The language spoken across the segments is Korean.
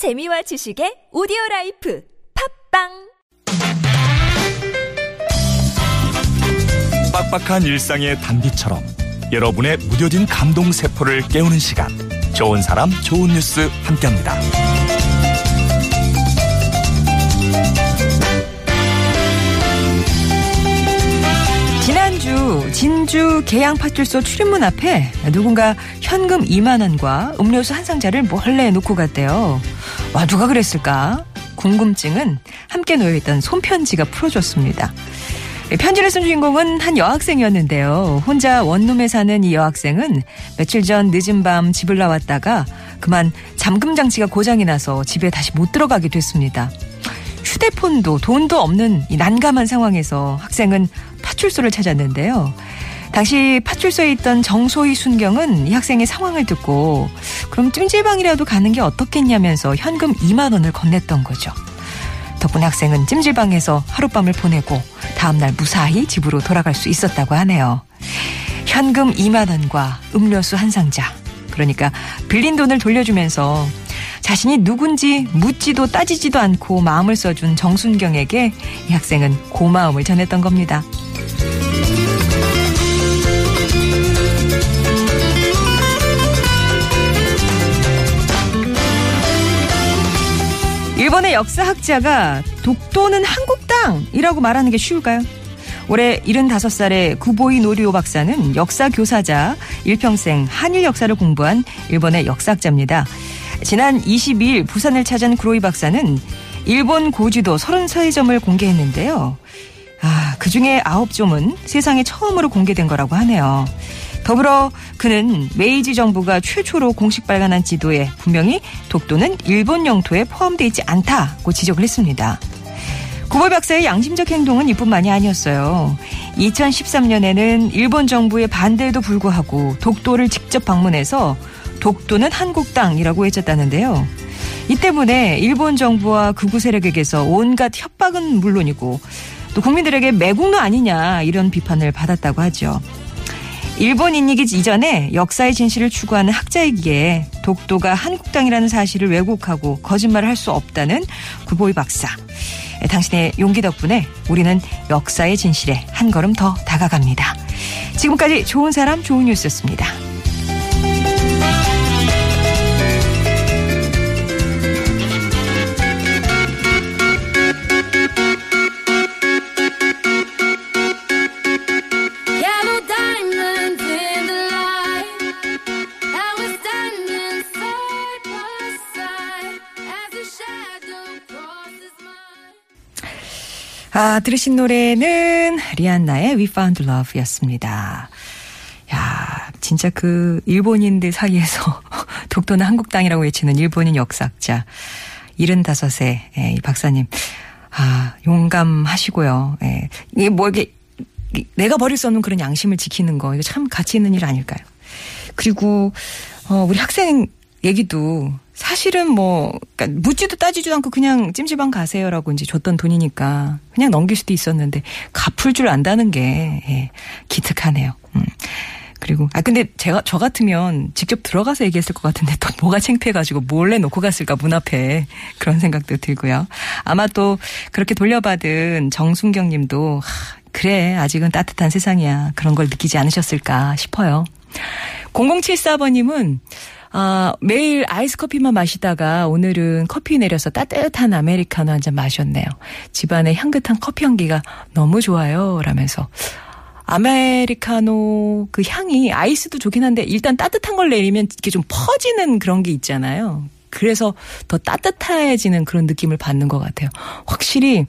재미와 지식의 오디오 라이프 팟빵 빡빡한 일상의 단비처럼 여러분의 무뎌진 감동 세포를 깨우는 시간 좋은 사람 좋은 뉴스 함께합니다. 지난주 진주 계양파출소 출입문 앞에 누군가 현금 2만 원과 음료수 한 상자를 몰래 놓고 갔대요. 와 누가 그랬을까? 궁금증은 함께 놓여있던 손편지가 풀어줬습니다. 편지를 쓴 주인공은 한 여학생이었는데요. 혼자 원룸에 사는 이 여학생은 며칠 전 늦은 밤 집을 나왔다가 그만 잠금 장치가 고장이 나서 집에 다시 못 들어가게 됐습니다. 휴대폰도 돈도 없는 이 난감한 상황에서 학생은 파출소를 찾았는데요. 당시 파출소에 있던 정소희 순경은 이 학생의 상황을 듣고 그럼 찜질방이라도 가는 게 어떻겠냐면서 현금 2만 원을 건넸던 거죠. 덕분에 학생은 찜질방에서 하룻밤을 보내고 다음날 무사히 집으로 돌아갈 수 있었다고 하네요. 현금 2만 원과 음료수 한 상자. 그러니까 빌린 돈을 돌려주면서 자신이 누군지 묻지도 따지지도 않고 마음을 써준 정순경에게 이 학생은 고마움을 전했던 겁니다. 일본의 역사학자가 독도는 한국 땅이라고 말하는 게 쉬울까요? 올해 75살의 구보이 노리오 박사는 역사 교사자 일평생 한일 역사를 공부한 일본의 역사학자입니다. 지난 22일 부산을 찾은 구로이 박사는 일본 고지도 33점을 공개했는데요. 아, 그 중에 9점은 세상에 처음으로 공개된 거라고 하네요. 더불어 그는 메이지 정부가 최초로 공식 발간한 지도에 분명히 독도는 일본 영토에 포함되어 있지 않다고 지적을 했습니다. 구보 박사의 양심적 행동은 이뿐만이 아니었어요. 2013년에는 일본 정부의 반대에도 불구하고 독도를 직접 방문해서 독도는 한국 땅이라고 외쳤다는데요. 이 때문에 일본 정부와 극우 세력에게서 온갖 협박은 물론이고 또 국민들에게 매국노 아니냐 이런 비판을 받았다고 하죠. 일본인이기 이전에 역사의 진실을 추구하는 학자이기에 독도가 한국 땅이라는 사실을 왜곡하고 거짓말을 할 수 없다는 구보이 박사. 당신의 용기 덕분에 우리는 역사의 진실에 한 걸음 더 다가갑니다. 지금까지 좋은 사람 좋은 뉴스였습니다. 아, 들으신 노래는 리안나의 We Found Love였습니다. 야, 진짜 그 일본인들 사이에서 독도는 한국 땅이라고 외치는 일본인 역사학자 75세 예, 이 박사님. 아, 용감하시고요. 예. 이게 뭐 이게 내가 버릴 수 없는 그런 양심을 지키는 거 이거 참 가치 있는 일 아닐까요? 그리고 어 우리 학생 얘기도 사실은 뭐 그러니까 묻지도 따지지도 않고 그냥 찜질방 가세요라고 이제 줬던 돈이니까 그냥 넘길 수도 있었는데 갚을 줄 안다는 게 예, 기특하네요. 음. 그리고 아 근데 제가 저 같으면 직접 들어가서 얘기했을 것 같은데 또 뭐가 창피해가지고 몰래 놓고 갔을까 문 앞에 그런 생각도 들고요. 아마 또 그렇게 돌려받은 정순경님도 하, 그래 아직은 따뜻한 세상이야 그런 걸 느끼지 않으셨을까 싶어요. 0074번님은 아, 매일 아이스 커피만 마시다가 오늘은 커피 내려서 따뜻한 아메리카노 한 잔 마셨네요. 집안의 향긋한 커피 향기가 너무 좋아요. 라면서. 아메리카노 그 향이 아이스도 좋긴 한데 일단 따뜻한 걸 내리면 이렇게 좀 퍼지는 그런 게 있잖아요. 그래서 더 따뜻해지는 그런 느낌을 받는 것 같아요. 확실히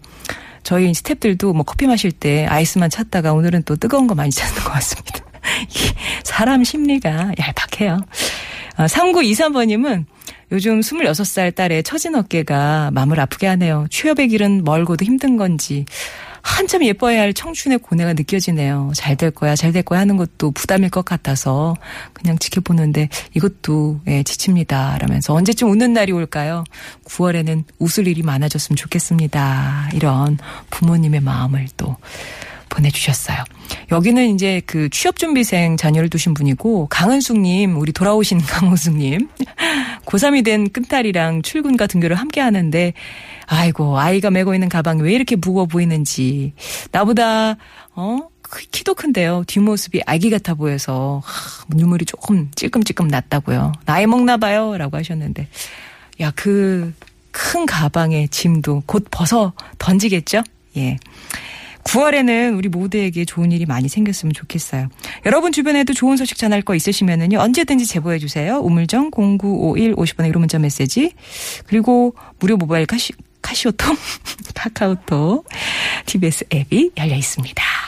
저희 스탭들도 뭐 커피 마실 때 아이스만 찾다가 오늘은 또 뜨거운 거 많이 찾는 것 같습니다. 사람 심리가 얄팍해요. 아, 3923번님은 요즘 26살 딸의 처진 어깨가 마음을 아프게 하네요. 취업의 길은 멀고도 힘든 건지 한참 예뻐야 할 청춘의 고뇌가 느껴지네요. 잘 될 거야, 잘 될 거야 하는 것도 부담일 것 같아서 그냥 지켜보는데 이것도 예, 지칩니다. 라면서 언제쯤 웃는 날이 올까요? 9월에는 웃을 일이 많아졌으면 좋겠습니다. 이런 부모님의 마음을 또 보내주셨어요. 여기는 이제 그 취업준비생 자녀를 두신 분이고, 강은숙님, 우리 돌아오신 강은숙님, 고3이 된 끈딸이랑 출근과 등교를 함께 하는데, 아이고, 아이가 메고 있는 가방이 왜 이렇게 무거워 보이는지, 나보다, 어? 크- 키도 큰데요. 뒷모습이 아기 같아 보여서, 하, 눈물이 조금 찔끔찔끔 났다고요. 나이 먹나 봐요. 라고 하셨는데, 야, 그, 큰 가방에 짐도 곧 벗어 던지겠죠? 예. 9월에는 우리 모두에게 좋은 일이 많이 생겼으면 좋겠어요. 여러분 주변에도 좋은 소식 전할 거 있으시면은요, 언제든지 제보해 주세요. 우물정 0951 50번의 1호 문자 메시지. 그리고 무료 모바일 카시, 카시오톡, 카카오톡, TBS 앱이 열려 있습니다.